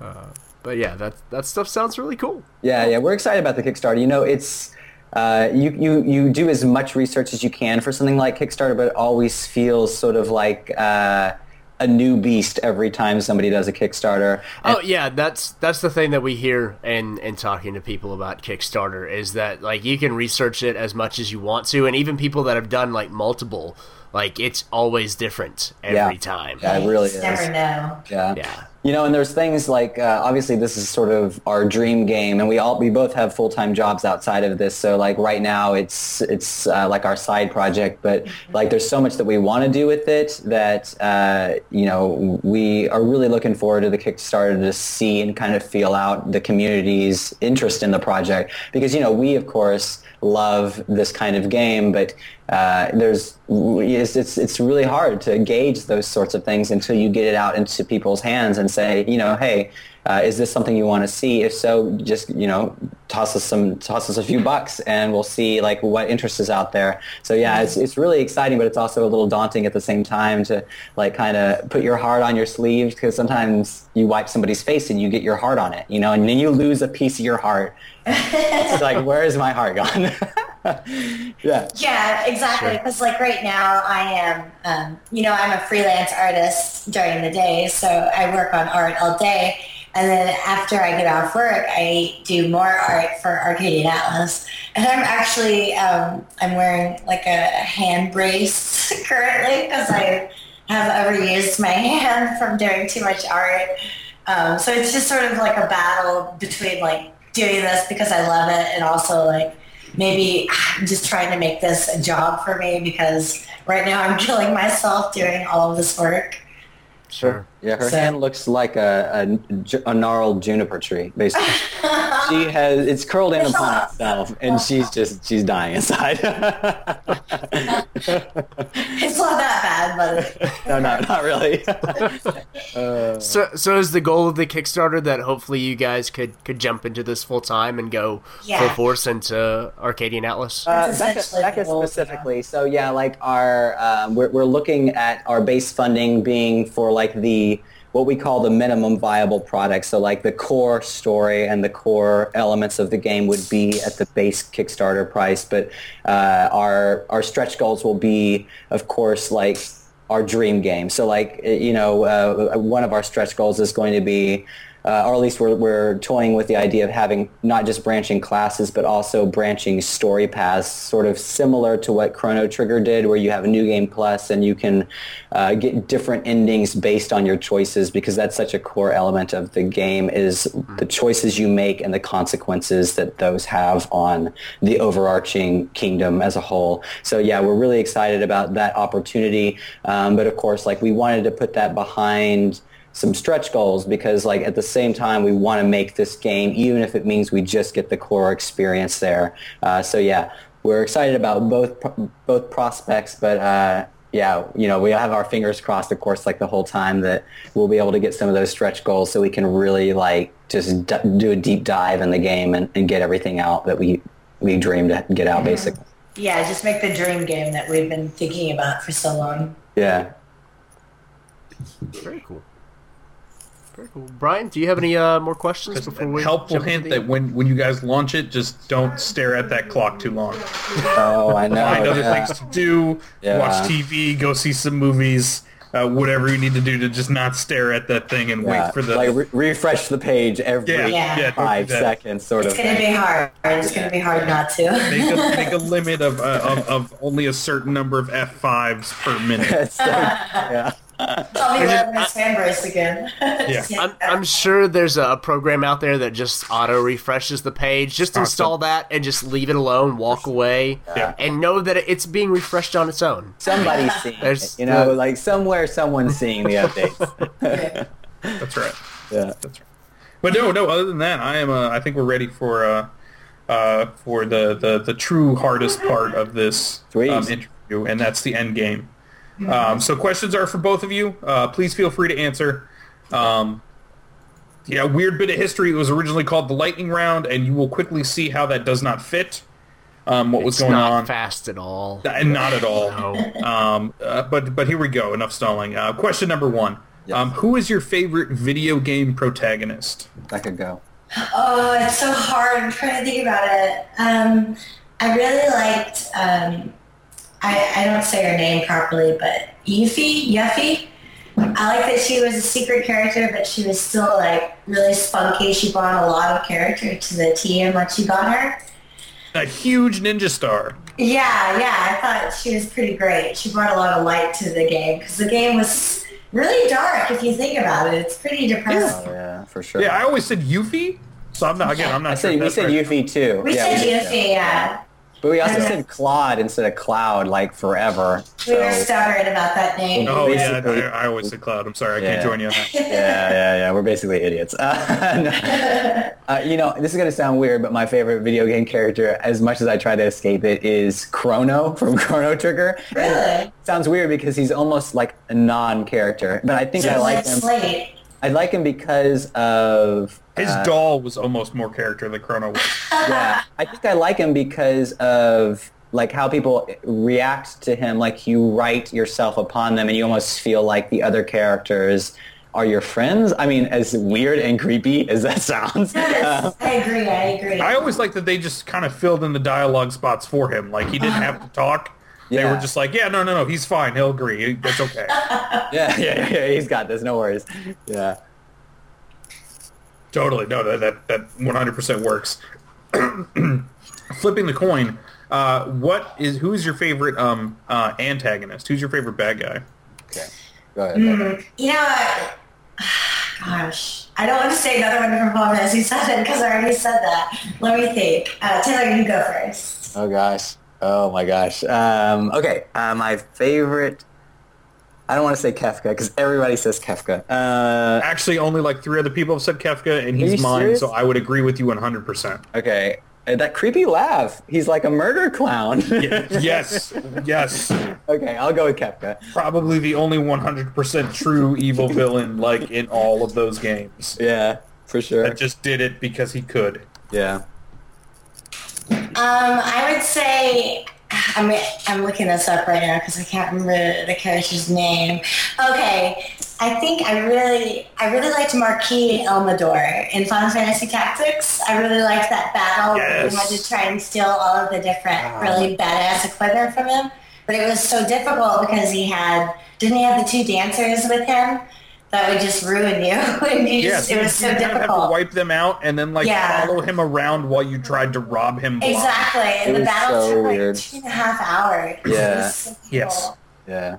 *laughs* uh, But yeah, that that stuff sounds really cool. Yeah, yeah, we're excited about the Kickstarter. You know, it's uh, you you you do as much research as you can for something like Kickstarter, but it always feels sort of like uh, a new beast every time somebody does a Kickstarter. And- Oh yeah, that's that's the thing that we hear in in talking to people about Kickstarter is that like you can research it as much as you want to, and even people that have done like multiple, like it's always different every Yeah. time. Yeah, it really is. never know Yeah. Yeah. You know, and there's things like uh, obviously this is sort of our dream game, and we all we both have full time jobs outside of this. So like right now, it's it's uh, like our side project, but like there's so much that we want to do with it that uh, you know we are really looking forward to the Kickstarter to see and kind of feel out the community's interest in the project because you know we of course love this kind of game, but uh, there's it's, it's it's really hard to gauge those sorts of things until you get it out into people's hands and say, you know, hey, uh, is this something you want to see? If so, just you know, toss us some toss us a few bucks and we'll see like what interest is out there so yeah it's, it's really exciting but it's also a little daunting at the same time to like kind of put your heart on your sleeve because sometimes you wipe somebody's face and you get your heart on it you know and then you lose a piece of your heart *laughs* it's like where is my heart gone *laughs* yeah Yeah, exactly. Sure. Because like right now, I am, um, you know, I'm a freelance artist during the day, so I work on art all day, and then after I get off work, I do more art for Arcadian Atlas, and I'm actually, um, I'm wearing like a hand brace *laughs* currently because I have overused my *laughs* hand from doing too much art. Um, so it's just sort of like a battle between like doing this because I love it and also like maybe I'm *sighs* just trying to make this a job for me because right now I'm *laughs* killing myself doing all of this work. Sure. Yeah, her So- hand looks like a, a, a gnarled juniper tree, basically. *laughs* she has it's curled in upon itself, and she's just she's dying inside. *laughs* It's not that bad, but *laughs* no, no, not really. So, so is the goal of the Kickstarter that hopefully you guys could could jump into this full time and go Yeah. full force into Arcadian Atlas? Uh, Becca, essentially Becca the specifically. So yeah, like our um, we're we're looking at our base funding being for like the what we call the minimum viable product. So like the core story and the core elements of the game would be at the base Kickstarter price, but uh, our our stretch goals will be, of course, like our dream game. So like you know, uh, one of our stretch goals is going to be uh, or at least we're, we're toying with the idea of having not just branching classes, but also branching story paths, sort of similar to what Chrono Trigger did, where you have a new game plus and you can uh, get different endings based on your choices, because that's such a core element of the game is the choices you make and the consequences that those have on the overarching kingdom as a whole. So yeah, we're really excited about that opportunity, um, but of course, like we wanted to put that behind some stretch goals because like at the same time we want to make this game even if it means we just get the core experience there uh, so yeah we're excited about both both prospects but uh, yeah you know we have our fingers crossed of course like the whole time that we'll be able to get some of those stretch goals so we can really like just d- do a deep dive in the game and, and get everything out that we we dream to get out basically yeah, just make the dream game that we've been thinking about for so long. yeah Very cool. Very cool. Brian, do you have any uh, more questions before we helpful jump into hint that when when you guys launch it, just don't stare at that clock too long. oh i know Find other yeah. things to do. Yeah. Watch TV. Go see some movies. Uh, whatever you need to do to just not stare at that thing and Yeah, wait for the like re- refresh the page every yeah Yeah. yeah. five seconds sort It's of It's gonna be hard. It's gonna be hard not to. Make a, make a *laughs* limit of, uh, of of only a certain number of F fives per minute. *laughs* It's like- yeah. Tell me when this fan brace again. *laughs* Yeah. I'm, I'm sure there's a program out there that just auto refreshes the page. Just install that and just leave it alone, walk away, Yeah. and know that it's being refreshed on its own. Somebody's *laughs* seeing There's it, you know, the- like somewhere someone's seeing the updates. *laughs* That's right. yeah. That's right. But no, no. Other than that, I am. Uh, I think we're ready for uh, uh, for the, the the true hardest part of this um, interview, and that's the end game. Um, so questions are for both of you. Uh, please feel free to answer. Um, yeah, weird bit of history. It was originally called the lightning round, and you will quickly see how that does not fit. Um, what was It's going not on? fast at all. And not at all. No. Um, uh, but but here we go. Enough stalling. Uh, question number one: um, Who is your favorite video game protagonist? I could go. Oh, it's so hard. I'm trying to think about it. Um, I really liked. Um, I, I don't say her name properly, but Yuffie. Yuffie. I like that she was a secret character, but she was still like really spunky. She brought a lot of character to the team once you got her. A huge ninja star. Yeah, yeah, I thought she was pretty great. She brought a lot of light to the game because the game was really dark. If you think about it, it's pretty depressing. Oh yeah, for sure. Yeah, I always said Yuffie. So I'm not again. I'm not I sure. said if we said right. Yuffie too. We yeah, said did, Yuffie, yeah. But we also said Claude instead of Cloud, like forever. We were stubborn about that name. Oh yeah, I, I always said Cloud. I'm sorry, I Yeah. can't join you on that. *laughs* yeah, yeah, yeah. We're basically idiots. Uh, *laughs* no. Uh, you know, this is gonna sound weird, but my favorite video game character, as much as I try to escape it, is Crono from *laughs* Chrono Trigger. Really? Sounds weird because he's almost like a non-character, but I think I Just like like him. Slate. I like him because of His uh, doll was almost more character than Crono was. *laughs* yeah, I think I like him because of like how people react to him. Like you write yourself upon them, and you almost feel like the other characters are your friends. I mean, as weird and creepy as that sounds, Yes, I agree. I agree. I always like that they just kind of filled in the dialogue spots for him. Like he didn't have to talk. They were just like, yeah, no, no, no, he's fine. He'll agree. It's okay. *laughs* yeah, yeah, yeah, yeah, he's got this. No worries. Yeah. totally. No, that that that 100% works. *clears throat* Flipping the coin. Uh, what is who is your favorite um, uh, antagonist? Who's your favorite bad guy? Okay. Go ahead. Mm, you know, what? gosh, I don't want to say another one from Final Fantasy Seven because I already said that. Let me think. Uh, Taylor, you go first. Oh gosh. Oh my gosh. Um, okay. Uh, my favorite. I don't want to say Kefka because everybody says Kefka. Uh, Actually, only like three other people have said Kefka, and he's mine, serious? so I would agree with you 100%. okay. Uh, that creepy laugh. He's like a murder clown. *laughs* yes, yes. okay, I'll go with Kefka. Probably the only 100% true evil villain like in all of those games. Yeah, for sure. That just did it because he could. Yeah. Um, I would say I'm I'm looking this up right now because I can't remember the character's name. Okay, I think I really I really liked Marquis Elmdore in Final Fantasy Tactics. I really liked that battle where you had to try and steal all of the different really badass equipment from him. But it was so difficult because he had didn't he have the two dancers with him that would just ruin you *laughs* and you Yes, just, it was so you kind of have to wipe them out and then like Yeah. follow him around while you tried to rob him. blind. Exactly, and It the was battle so took weird. like two and a half hours. It Yeah. was so Yes. Yeah.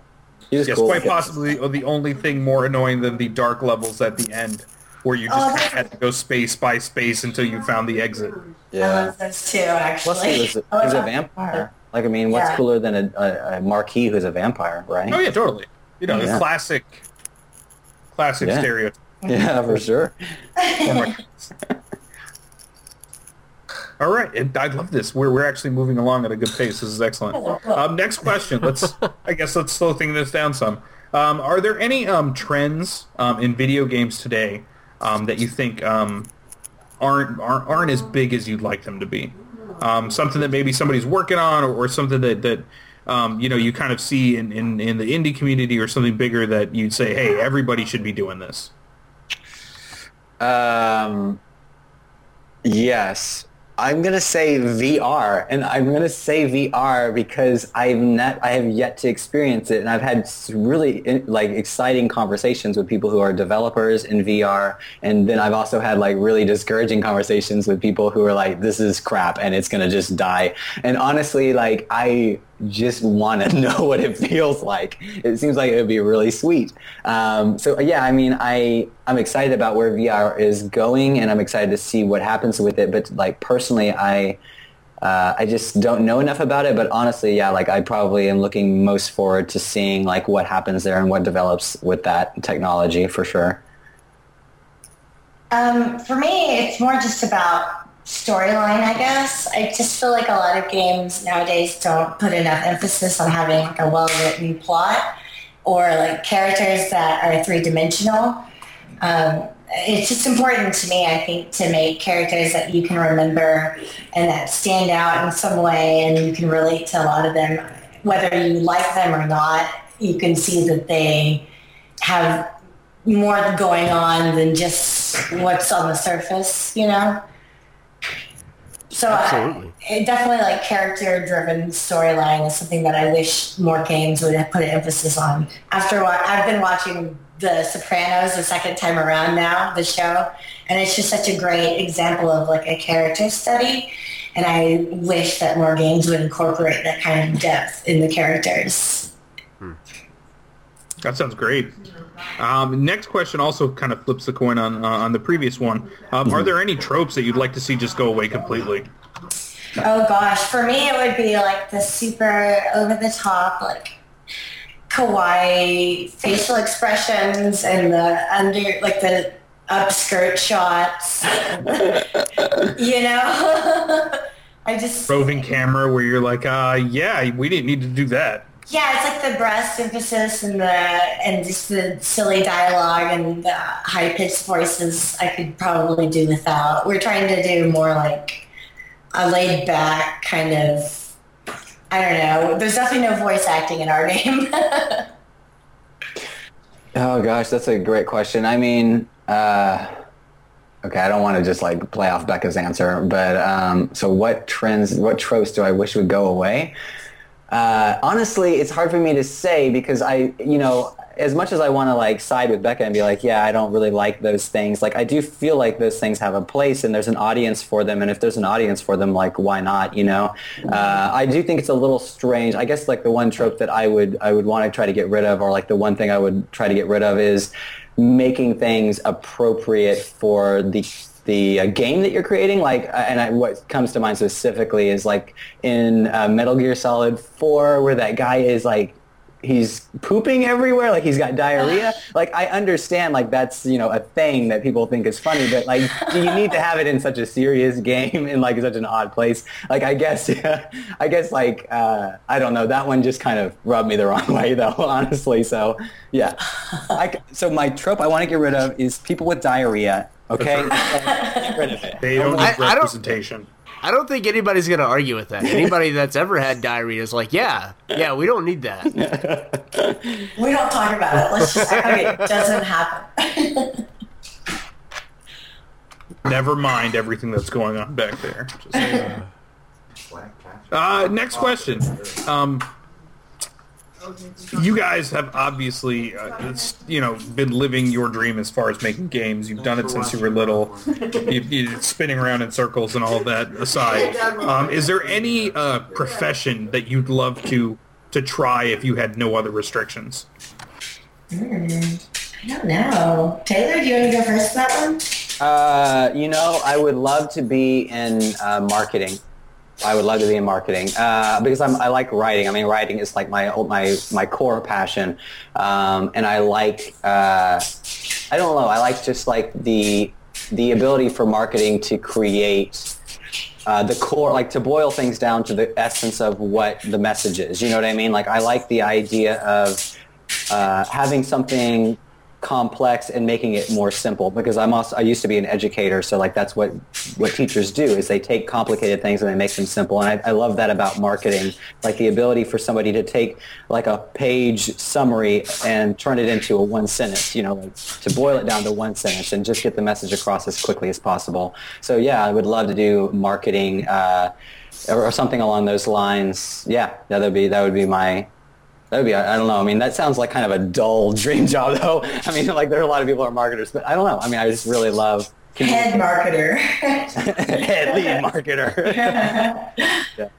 He Yes, cool. quite possibly the only thing more annoying than the dark levels at the end, where you oh, just Oh, kinda had to go space by space until you found the exit. Yeah, I Yeah. love those too, actually. Plus, he was, *laughs* I oh, he's a vampire. Like, I mean, what's Yeah. cooler than a, a, a marquis who's a vampire, right? Oh yeah, totally. You know, the classic, classic Yeah. stereotype. *laughs* Yeah, for sure. *laughs* All right, and I love this. We're we're actually moving along at a good pace. This is excellent. Um, next question. Let's I guess let's slow things this down some. Um, are there any um, trends um, in video games today um, that you think um, aren't, aren't aren't as big as you'd like them to be? Um, something that maybe somebody's working on, or, or something that that um, you know you kind of see in, in, in the indie community, or something bigger that you'd say, hey, everybody should be doing this. Um, yes, I'm gonna say VR, and I'm gonna say VR because I've not, I have yet to experience it, and I've had really like exciting conversations with people who are developers in VR, and then I've also had like really discouraging conversations with people who are like, "This is crap, and it's gonna just die." And honestly, like I just want to *laughs* know what it feels like. It seems like it would be really sweet. Um, so yeah, I mean, I I'm excited about where VR is going, and I'm excited to see what happens with it. But like personally, I uh, I just don't know enough about it. But honestly, yeah, like I probably am looking most forward to seeing like what happens there and what develops with that technology for sure. Um, for me, it's more just about storyline, I guess. I just feel like a lot of games nowadays don't put enough emphasis on having like a well-written plot or like characters that are three-dimensional. Um, it's just important to me, I think, to make characters that you can remember and that stand out in some way and you can relate to a lot of them. Whether you like them or not, you can see that they have more going on than just what's on the surface, you know? So uh, Absolutely. I, it definitely like character driven storyline is something that I wish more games would have put an emphasis on. After what I've been watching The Sopranos the second time around now, the show, and it's just such a great example of like a character study. And I wish that more games would incorporate that kind of depth in the characters. Hmm. That sounds great. Um, next question also kind of flips the coin on uh, on the previous one. Um, Are there any tropes that you'd like to see just go away completely? Oh gosh, for me it would be like the super over the top, like kawaii facial expressions and the under, like the upskirt shots. *laughs* you know, *laughs* I just Roving camera where you're like, uh, yeah, we didn't need to do that. Yeah, it's like the breast emphasis and the and just the silly dialogue and the high pitched voices. I could probably do without. We're trying to do more like a laid back kind of. I don't know. There's definitely no voice acting in our *laughs* game. Oh gosh, that's a great question. I mean, uh, okay, I don't want to just like play off Becca's answer, but um, so what trends, what tropes do I wish would go away? Uh, honestly, it's hard for me to say because I, you know, as much as I want to like side with Becca and be like, yeah, I don't really like those things. Like, I do feel like those things have a place and there's an audience for them. And if there's an audience for them, like, why not? You know, uh, I do think it's a little strange. I guess like the one trope that I would I would want to try to get rid of, or like the one thing I would try to get rid of, is making things appropriate for the the uh, game that you're creating. Like, uh, and I, what comes to mind specifically is like in uh, Metal Gear Solid 4, where that guy is like he's pooping everywhere like he's got diarrhea. *sighs* Like i understand like that's you know a thing that people think is funny but like do you need to have it in such a serious game *laughs* in like such an odd place? Like i guess *laughs* i guess like uh, i don't know. That one just kind of rubbed me the wrong *laughs* way though honestly. So yeah. *sighs* I, so my trope i want to get rid of is people with diarrhea okay get rid of it They don't need I- I don't- representation. I don't think anybody's going to argue with that. *laughs* Anybody that's ever had diarrhea is like, yeah, yeah, we don't need that. *laughs* we don't talk about it. Let's just act like it doesn't happen. *laughs* Never mind everything that's going on back there. Just- uh, next question. Um, you guys have obviously, uh, it's, you know, been living your dream as far as making games. You've done it since you were little. You, you spinning around in circles and all that aside. Um, is there any uh, profession that you'd love to to try if you had no other restrictions? I don't know. Taylor, do you want to go first on that one? Uh, you know, I would love to be in uh, marketing. I would love to be in marketing uh, because I'm, I like writing. I mean, writing is like my my my core passion, um, and I like uh, I don't know. I like just like the the ability for marketing to create uh, the core, like to boil things down to the essence of what the message is. You know what I mean? Like I like the idea of uh, having something complex and making it more simple because I'm also I used to be an educator so like that's what what teachers do is they take complicated things and they make them simple and I, I love that about marketing like the ability for somebody to take like a page summary and turn it into a one sentence you know like to boil it down to one sentence and just get the message across as quickly as possible. So yeah I would love to do marketing uh, or, or something along those lines. Yeah that would be that would be my that would be, I don't know. I mean, that sounds like kind of a dull *laughs* dream job, though. I mean, like there are a lot of people who are marketers, but I don't know. I mean, I just really love Head marketer. *laughs* head lead *laughs* marketer. yeah.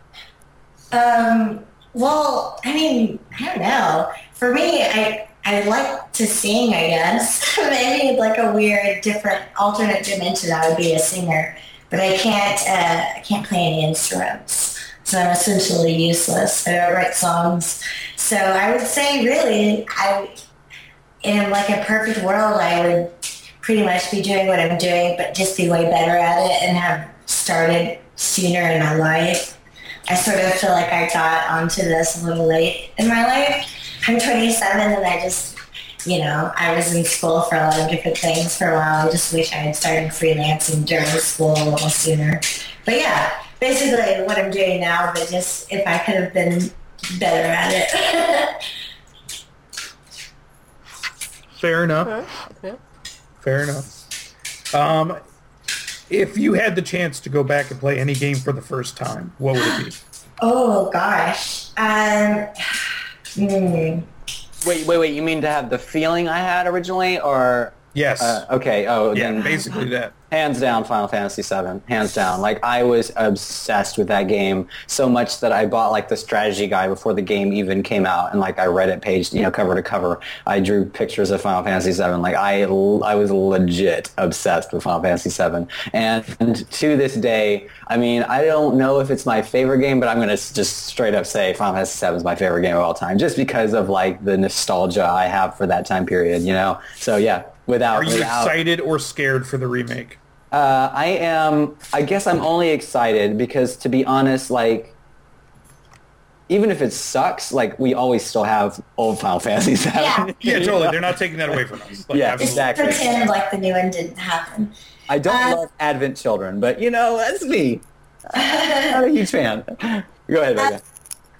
Um, well, I mean, I don't know. For me, I I like to sing. I guess maybe like a weird, different, alternate dimension. I would be a singer, but I can't. Uh, I can't play any instruments, so I'm uh, essentially useless. I don't write songs, so I would say, really, I in like a perfect world, I would pretty much be doing what I'm doing, but just be way better at it and have started sooner in my life. I sort of feel like I got onto this a little late in my life. I'm 27 and I just, you know, I was in school for a lot of different things for a while. I just wish I had started freelancing during school a little sooner. But yeah, basically what I'm doing now, but just if I could have been better at it. *laughs* Fair enough. Fair enough. Um, if you had the chance to go back and play any game for the first time, what would it be? *gasps* oh gosh. Um, *sighs* hmm. Wait, wait, wait. You mean to have the feeling I had originally, or Yes. uh, okay? Oh, yeah, then basically that. hands down Final Fantasy VII. Hands down. Like I was obsessed with that game so much that I bought like the strategy guide before the game even came out, and like I read it page, you know, cover to cover. I drew pictures of Final Fantasy VII. Like I, I was legit obsessed with Final Fantasy VII, and, and to this day, I mean, I don't know if it's my favorite game, but I'm gonna just straight up say Final Fantasy VII is my favorite game of all time, just because of like the nostalgia I have for that time period. You know. So yeah. Without, Are you without, excited or scared for the remake? uh, I am. I guess I'm only excited because, to be honest, like even if it sucks, like we always still have old Final Fantasy VII. Yeah. *laughs* Yeah, totally. They're not taking that away from us. Like, Yeah, absolutely. Just Exactly. pretend like the new one didn't happen. I don't Uh, love Advent Children, but you know that's me. *laughs* I'm a huge fan. Go ahead, Becca.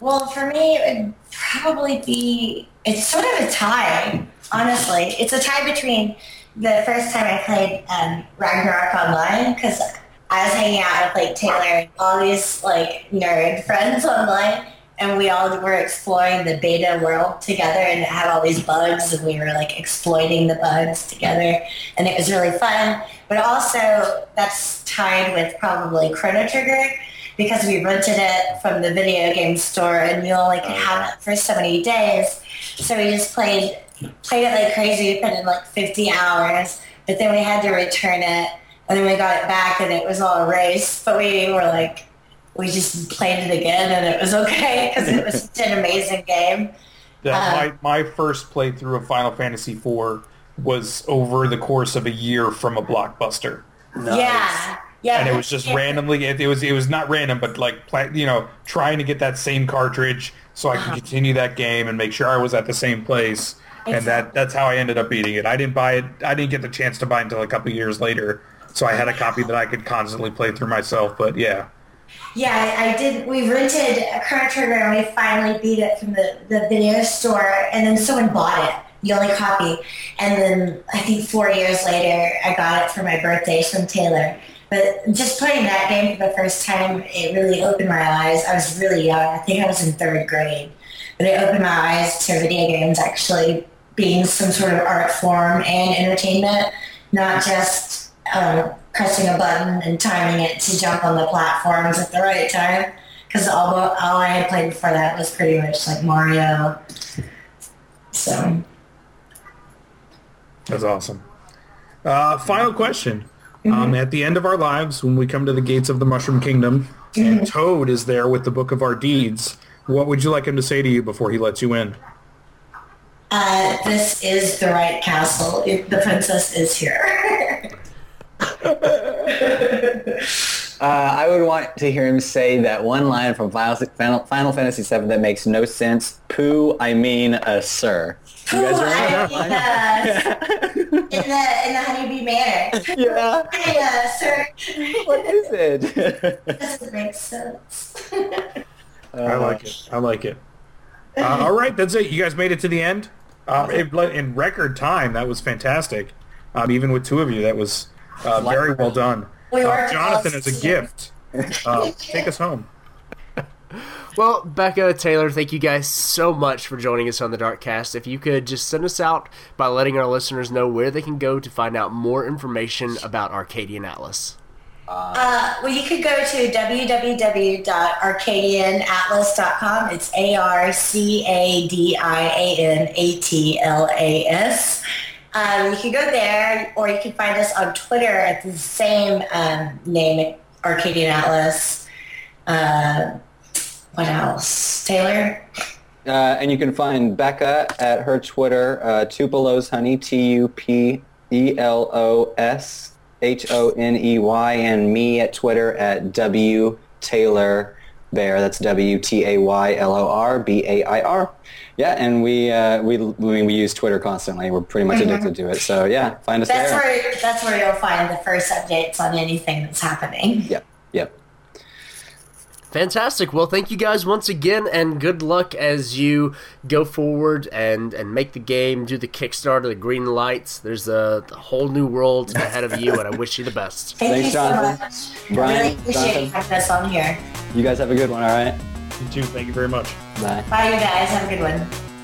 Well, for me, it would probably be it's sort of a tie. Honestly, it's a tie between the first time I played um, Ragnarok online because I was hanging out with like Taylor and all these like nerd *laughs* friends online, and we all were exploring the beta world together, and it had all these bugs, and we were like exploiting the bugs together, and it was really fun. But also, that's tied with probably Chrono Trigger because we rented it from the video game store and we only could have it for so many days. So we just played played it like crazy. We put in like 50 hours, but then we had to return it, and then we got it back and it was all erased. But we were like, we just played it again and it was okay because it was such an amazing game. Yeah, Uh, my, my first playthrough of Final Fantasy IV was over the course of a year from a blockbuster. Yeah. Yeah. and it was just yeah. randomly it, it was it was not random but like you know trying to get that same cartridge so I could continue that game and make sure I was at the same place and that that's how I ended up beating it I didn't buy it I didn't get the chance to buy it until a couple years later so I had a copy that I could constantly play through myself but yeah Yeah, I I did. We rented a Chrono Trigger and we finally beat it from the, the video store, and then someone bought it, the only copy. And then I think four years later, I got it for my birthday from Taylor. But just playing that game for the first time, it really opened my eyes. I was really young. I think I was in third grade. But it opened my eyes to video games actually being some sort of art form and entertainment, not just um, pressing a button and timing it to jump on the platforms at the right time. Because all, all I had played before that was pretty much like Mario. So, that's awesome. Uh, final question. Um, at the end of our lives when we come to the gates of the Mushroom Kingdom and Toad is there with the book of our deeds what would you like him to say to you before he lets you in uh, this is the right castle. It, the princess is here. *laughs* Uh, I would want to hear him say that one line from Final, Final, Final Fantasy VII that makes no sense. Pooh, I mean a sir. You guys Ooh, remember I that mean, uh, *laughs* in the in the Honeybee Manor. Yeah. Hey, uh, sir. What is it? *laughs* Doesn't make sense. I like it. I like it. Uh, all right, that's it. You guys made it to the end. Um, it, in record time, that was fantastic. Um, even with two of you, that was uh, very well done. We Uh, Jonathan, all as a gift, uh, *laughs* take us home. *laughs* Well, Becca, Taylor, thank you guys so much for joining us on the Darkcast. If you could just send us out by letting our listeners know where they can go to find out more information about Arcadian Atlas. Uh, well, you could go to www.arcadianatlas.com. It's A-R-C-A-D-I-A-N-A-T-L-A-S. Um, you can go there, or you can find us on Twitter at the same um, name, Arcadian Atlas. Uh, what else? Taylor? Uh, and you can find Becca at her Twitter, uh, Tupelos Honey, T-U-P-E-L-O-S-H-O-N-E-Y, and me at Twitter at W Taylor Bair. That's W-T-A-Y-L-O-R-B-A-I-R. Yeah, and we, uh, we, we, we use Twitter constantly. We're pretty much addicted to it. So yeah, find us That's there. where, that's where you'll find the first updates on anything that's happening. Yep, yep. Fantastic. Well, thank you guys once again, and good luck as you go forward and, and make the game, do the Kickstarter, the green lights. There's a, a whole new world ahead of you, and I wish you the best. Thank Thanks, you so Jonathan. much. Brian, really appreciate Jonathan. having us on here. You guys have a good one, all right? You too. Thank you very much. Bye. Bye, you guys. Have a good one.